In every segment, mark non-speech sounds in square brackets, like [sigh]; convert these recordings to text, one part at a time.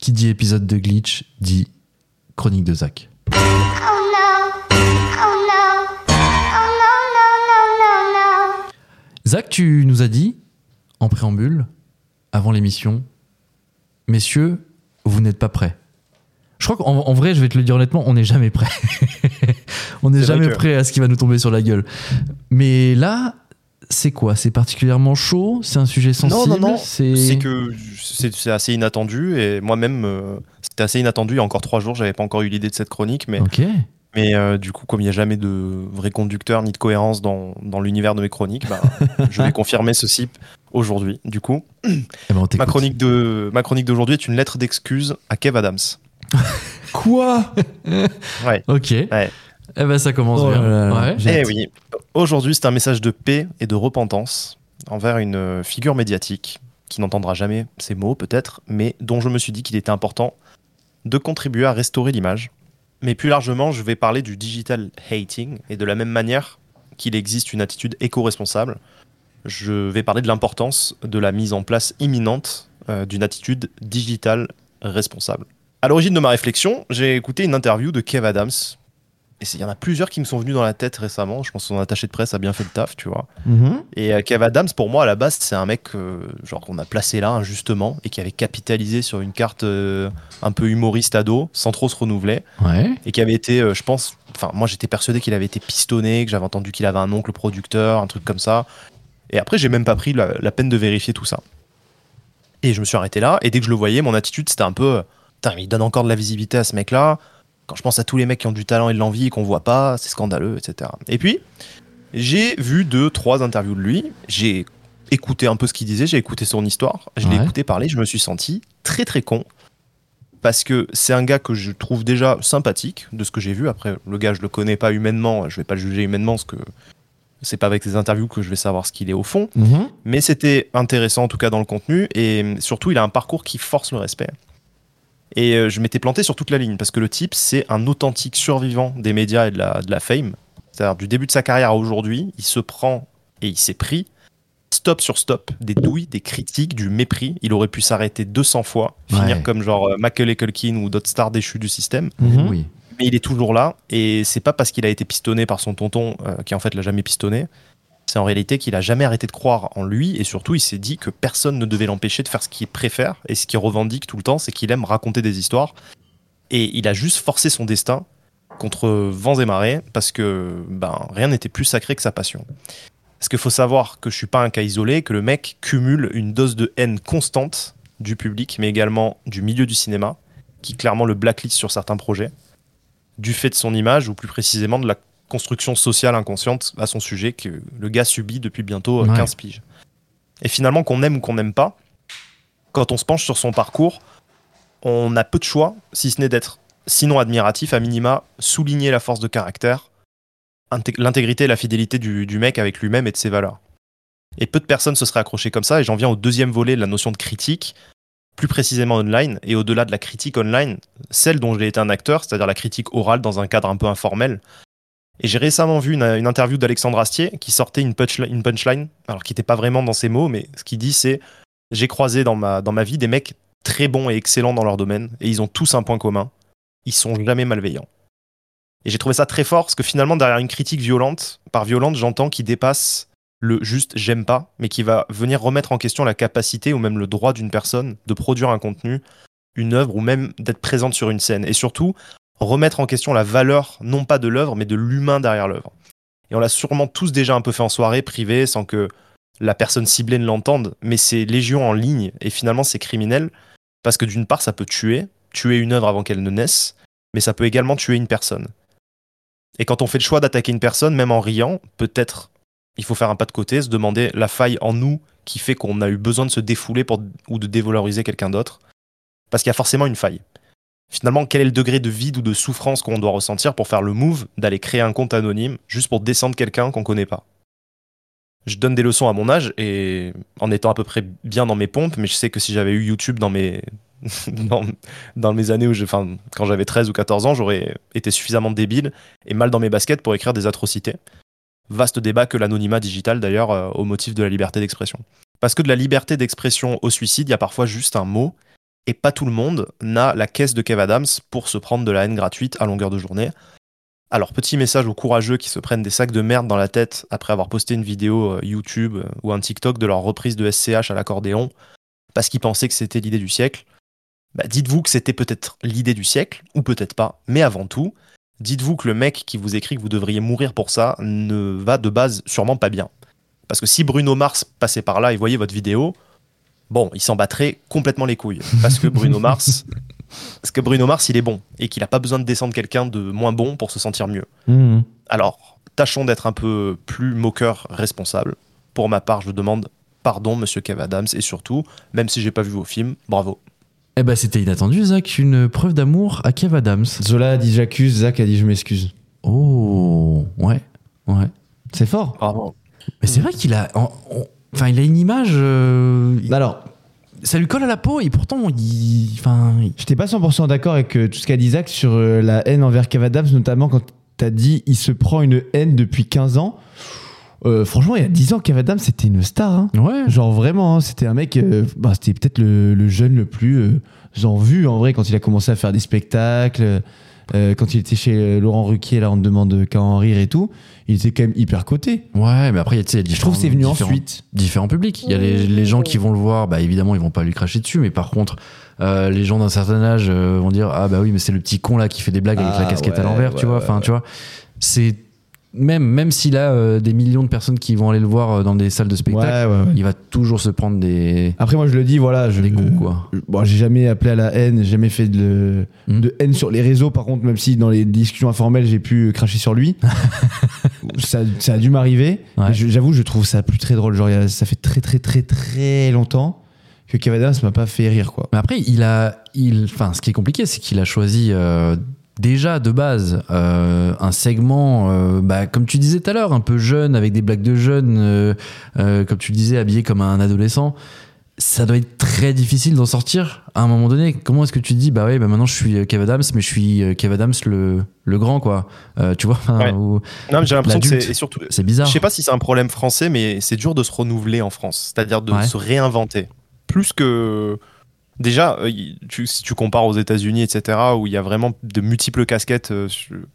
Qui dit épisode de Glitch dit chronique de Zach. Oh no. Oh no. Oh no. Zach, tu nous as dit, en préambule, avant l'émission, messieurs, vous n'êtes pas prêts. Je crois qu'en en vrai, je vais te le dire honnêtement, on n'est jamais prêt. [laughs] on n'est jamais que- prêt à ce qui va nous tomber sur la gueule. Mais là, c'est quoi? C'est particulièrement chaud? C'est un sujet sensible Non, non, non. C'est que c'est assez inattendu et moi-même, euh, c'était assez inattendu. Il y a encore trois jours, j'avais pas encore eu l'idée de cette chronique, mais, mais euh, du coup, comme il n'y a jamais de vrai conducteur ni de cohérence dans, dans l'univers de mes chroniques, bah, [laughs] je vais confirmer ceci aujourd'hui. Du coup, Eh ben, ma chronique de ma chronique d'aujourd'hui est une lettre d'excuse à Kev Adams. [laughs] Quoi? Ok. Ouais. Eh ben, ça commence Oh bien. Ouais. Eh oui, aujourd'hui, c'est un message de paix et de repentance envers une euh, figure médiatique qui n'entendra jamais ces mots, peut-être, mais dont je me suis dit qu'il était important de contribuer à restaurer l'image. Mais plus largement, je vais parler du digital hating et de la même manière qu'il existe une attitude éco-responsable, je vais parler de l'importance de la mise en place imminente euh, d'une attitude digitale responsable. À l'origine de ma réflexion, j'ai écouté une interview de Kev Adams. Et il y en a plusieurs qui me sont venus dans la tête récemment. Je pense que son attaché de presse a bien fait le taf, tu vois. Mhm. Et euh, Kev Adams, pour moi, à la base, c'est un mec euh, genre qu'on a placé là injustement et qui avait capitalisé sur une carte euh, un peu humoriste ado, sans trop se renouveler, Ouais. et qui avait été, euh, je pense, enfin, moi j'étais persuadé qu'il avait été pistonné, que j'avais entendu qu'il avait un oncle producteur, un truc comme ça. Et après, j'ai même pas pris la, la peine de vérifier tout ça. Et je me suis arrêté là, et dès que je le voyais, mon attitude c'était un peu, putain, il donne encore de la visibilité à ce mec-là. Quand je pense à tous les mecs qui ont du talent et de l'envie et qu'on voit pas, c'est scandaleux, etc. Et puis, j'ai vu deux, trois interviews de lui. J'ai écouté un peu ce qu'il disait, j'ai écouté son histoire. Je l'ai écouté parler, je me suis senti très très con. Parce que c'est un gars que je trouve déjà sympathique de ce que j'ai vu. Après, le gars, je le connais pas humainement, je vais pas le juger humainement parce que c'est pas avec les interviews que je vais savoir ce qu'il est au fond. Mhm. Mais c'était intéressant en tout cas dans le contenu et surtout il a un parcours qui force le respect. Et euh, je m'étais planté sur toute la ligne parce que le type c'est un authentique survivant des médias et de la, de la fame. C'est-à-dire du début de sa carrière à aujourd'hui, il se prend et il s'est pris stop sur stop, des douilles, des critiques, du mépris. Il aurait pu s'arrêter 200 fois, finir Ouais. comme genre euh, Macaulay Culkin ou d'autres stars déchues du système Mhm. Oui. mais il est toujours là et c'est pas parce qu'il a été pistonné par son tonton euh, qui en fait l'a jamais pistonné c'est en réalité qu'il a jamais arrêté de croire en lui et surtout il s'est dit que personne ne devait l'empêcher de faire ce qu'il préfère et ce qu'il revendique tout le temps c'est qu'il aime raconter des histoires. Et il a juste forcé son destin contre vents et marées parce que ben rien n'était plus sacré que sa passion. Parce qu'il faut savoir que je suis pas un cas isolé que le mec cumule une dose de haine constante du public mais également du milieu du cinéma qui clairement le blacklist sur certains projets du fait de son image, ou plus précisément de la construction sociale inconsciente à son sujet que le gars subit depuis bientôt euh, Ouais. 15 piges. Et finalement, qu'on aime ou qu'on n'aime pas, quand on se penche sur son parcours, on a peu de choix, si ce n'est d'être, sinon admiratif, à minima, souligner la force de caractère, intég- l'intégrité et la fidélité du, du mec avec lui-même et de ses valeurs. Et peu de personnes se seraient accrochées comme ça, et j'en viens au deuxième volet de la notion de critique, plus précisément online, et au-delà de la critique online, celle dont j'ai été un acteur, c'est-à-dire la critique orale dans un cadre un peu informel. Et j'ai récemment vu une, une interview d'Alexandre Astier qui sortait une, punchli- une punchline, alors qui n'était pas vraiment dans ses mots, mais ce qu'il dit c'est j'ai croisé dans ma, dans ma vie des mecs très bons et excellents dans leur domaine, et ils ont tous un point commun, ils sont jamais malveillants. Et j'ai trouvé ça très fort, parce que finalement, derrière une critique violente, par violente, j'entends qui dépasse le juste j'aime pas, mais qui va venir remettre en question la capacité ou même le droit d'une personne de produire un contenu, une œuvre ou même d'être présente sur une scène. Et surtout, remettre en question la valeur, non pas de l'œuvre, mais de l'humain derrière l'œuvre. Et on l'a sûrement tous déjà un peu fait en soirée, privée, sans que la personne ciblée ne l'entende, mais c'est légion en ligne, et finalement c'est criminel, parce que d'une part ça peut tuer, tuer une œuvre avant qu'elle ne naisse, mais ça peut également tuer une personne. Et quand on fait le choix d'attaquer une personne, même en riant, peut-être il faut faire un pas de côté, se demander la faille en nous qui fait qu'on a eu besoin de se défouler ou de dévaloriser quelqu'un d'autre. Parce qu'il y a forcément une faille. Finalement, quel est le degré de vide ou de souffrance qu'on doit ressentir pour faire le move d'aller créer un compte anonyme juste pour descendre quelqu'un qu'on connaît pas? Je donne des leçons à mon âge et en étant à peu près bien dans mes pompes, mais je sais que si j'avais eu YouTube dans mes, [laughs] dans, mes années où je, enfin, quand j'avais 13 ou 14 ans, j'aurais été suffisamment débile et mal dans mes baskets pour écrire des atrocités. Vaste débat que l'anonymat digital d'ailleurs euh, au motif de la liberté d'expression. Parce que de la liberté d'expression au suicide, il y a parfois juste un mot Et pas tout le monde n'a la caisse de Kev Adams pour se prendre de la haine gratuite à longueur de journée. Alors, petit message aux courageux qui se prennent des sacs de merde dans la tête après avoir posté une vidéo euh, YouTube euh, ou un TikTok de leur reprise de SCH à l'accordéon parce qu'ils pensaient que c'était l'idée du siècle. Bah, dites-vous que c'était peut-être l'idée du siècle, ou peut-être pas, mais avant tout, dites-vous que le mec qui vous écrit que vous devriez mourir pour ça ne va de base sûrement pas bien. Parce que si Bruno Mars passait par là et voyait votre vidéo, bon, il s'en battrait complètement les couilles. Parce que Bruno [laughs] Mars, parce que Bruno Mars, il est bon et qu'il n'a pas besoin de descendre quelqu'un de moins bon pour se sentir mieux. Mhm. Alors, tâchons d'être un peu plus moqueur responsable. Pour ma part, je demande pardon, monsieur Kev Adams, et surtout, même si j'ai pas vu vos films, bravo. Eh ben, c'était inattendu, Zach. Une preuve d'amour à Kev Adams. Zola a dit j'accuse, Zach a dit je m'excuse. Oh, ouais, ouais. C'est fort. Bravo. Mais c'est vrai qu'il a. Enfin, il a une image. euh, il- Alors, ça lui colle à la peau et pourtant, il. Enfin. il- j'étais pas 100% d'accord avec euh, tout ce qu'a dit Zach sur euh, la haine envers Kev Adams, notamment quand t'as dit il se prend une haine depuis 15 ans. Euh, franchement, il y a 10 ans, Kev Adams, c'était une star. hein. Ouais. Genre vraiment, hein, c'était un mec, euh, bah, c'était peut-être le, le jeune le plus euh, en vue en vrai quand il a commencé à faire des spectacles, euh, quand il était chez euh, Laurent Ruquier, là on te demande qu'à en rire et tout, il était quand même hyper coté. Ouais, mais après, il y a, Je trouve que c'est venu différents- ensuite. différents publics. Il y a les, les gens qui vont le voir, bah évidemment, ils vont pas lui cracher dessus, mais par contre, euh, les gens d'un certain âge euh, vont dire ah bah oui, mais c'est le petit con là qui fait des blagues avec Ah, la casquette à ouais, l'envers, tu vois. Enfin, ouais. tu vois, c'est même même s'il a euh, des millions de personnes qui vont aller le voir euh, dans des salles de spectacle, ouais, ouais. il va toujours se prendre des Après moi je le dis, voilà, je des coups quoi. je- Bon, j'ai jamais appelé à la haine, j'ai jamais fait de, Hmm. de haine sur les réseaux. Par contre, même si dans les discussions informelles, j'ai pu cracher sur lui, [laughs] ça, ça a dû m'arriver. J'avoue, je trouve ça plus très drôle. Genre, ça fait très, très, très, très longtemps que Kev Adams m'a pas fait rire, quoi. Mais après, il a, il, enfin, ce qui est compliqué, c'est qu'il a choisi euh, déjà de base euh, un segment, euh, bah, comme tu disais tout à l'heure, un peu jeune, avec des blagues de jeunes, euh, comme tu le disais, habillé comme un adolescent. Ça doit être très difficile d'en sortir à un moment donné. Comment est-ce que tu te dis, bah ouais, bah maintenant je suis Kev Adams, mais je suis Kev Adams le, le grand, quoi. Tu vois, enfin, Ouais. ou- Non, mais j'ai l'impression que c'est surtout. c'est bizarre. Je sais pas si c'est un problème français, mais c'est dur de se renouveler en France, c'est-à-dire de Ouais. se réinventer. Plus que. Déjà, euh, tu- si tu compares aux États-Unis, etc., où il y a vraiment de multiples casquettes euh,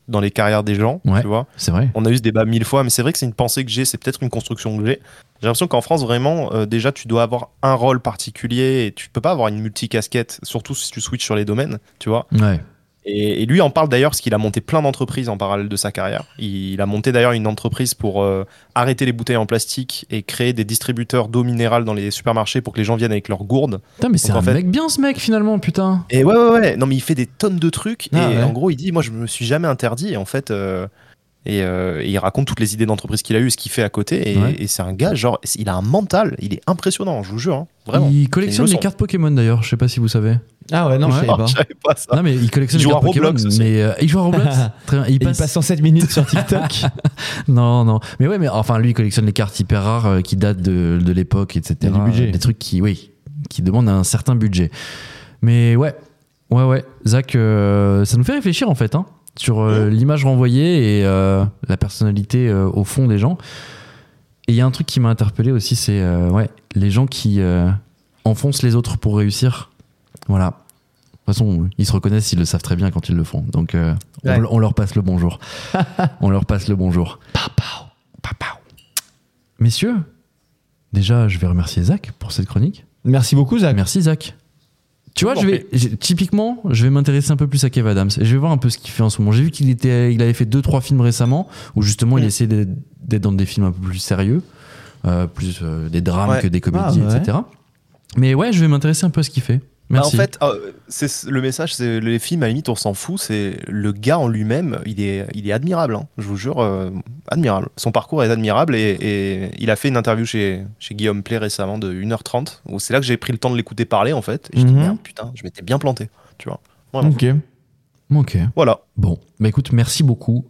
dans les carrières des gens, Ouais. tu vois. C'est vrai. On a eu ce débat mille fois, mais c'est vrai que c'est une pensée que j'ai, c'est peut-être une construction que j'ai. J'ai l'impression qu'en France, vraiment, euh, déjà, tu dois avoir un rôle particulier et tu peux pas avoir une multicasquette, surtout si tu switches sur les domaines, tu vois. Ouais. Et, et lui en parle d'ailleurs parce qu'il a monté plein d'entreprises en parallèle de sa carrière. Il a monté d'ailleurs une entreprise pour euh, arrêter les bouteilles en plastique et créer des distributeurs d'eau minérale dans les supermarchés pour que les gens viennent avec leurs gourdes. Putain, mais c'est un fait- mec bien ce mec finalement, putain. Et ouais, ouais, ouais. Non, mais il fait des tonnes de trucs. Ah, et ouais. en gros, il dit Moi, je me suis jamais interdit. Et en fait, euh, et, euh, et il raconte toutes les idées d'entreprise qu'il a eues, ce qu'il fait à côté. Et, Ouais. et c'est un gars, genre, il a un mental. Il est impressionnant, je vous jure. hein. Vraiment. Il collectionne les cartes Pokémon d'ailleurs, je sais pas si vous savez. Ah ouais, non, je savais Oh, pas. pas ça. Non mais il collectionne Il les cartes Pokémon, aussi. mais euh, il joue à Roblox. [laughs] Très bien. Il Et il passe. passe 107 minutes sur TikTok. [laughs] Non non. Mais ouais mais enfin lui il collectionne les cartes hyper rares euh, qui datent de, de l'époque etc. Du budget. Des trucs qui oui qui demandent un certain budget. Mais ouais ouais ouais Zach euh, ça nous fait réfléchir en fait hein, sur euh, l'image renvoyée et euh, la personnalité euh, au fond des gens. Et il y a un truc qui m'a interpellé aussi c'est ouais les gens qui enfoncent les autres pour réussir. Voilà. De toute façon, ils se reconnaissent, ils le savent très bien quand ils le font. Donc, on, leur passe le bonjour. [laughs] on leur passe le bonjour. Papao, papao. Messieurs, déjà, je vais remercier Zach pour cette chronique. Merci beaucoup, Zach. Merci, Zach. Tu vois, Je vais, typiquement, je vais m'intéresser un peu plus à Kev Adams. Et je vais voir un peu ce qu'il fait en ce moment. J'ai vu qu'il était, il avait fait deux, trois films récemment où justement, il essayait d'être d'être dans des films un peu plus sérieux, euh, plus euh, des drames Ouais. que des comédies, Ah, ouais. etc. Mais ouais, je vais m'intéresser un peu à ce qu'il fait. Bah, Merci. en fait, euh, c'est le message, c'est les films à la limite on s'en fout. C'est le gars en lui-même, il est, il est admirable. hein. je vous jure, euh, admirable. Son parcours est admirable et, et il a fait une interview chez, chez Guillaume Play récemment de 1h30 où c'est là que j'ai pris le temps de l'écouter parler en fait. Et je dis Mhm. merde, putain, je m'étais bien planté. Tu vois. Vraiment. Ok. Ok. Voilà. Bon, bah écoute, merci beaucoup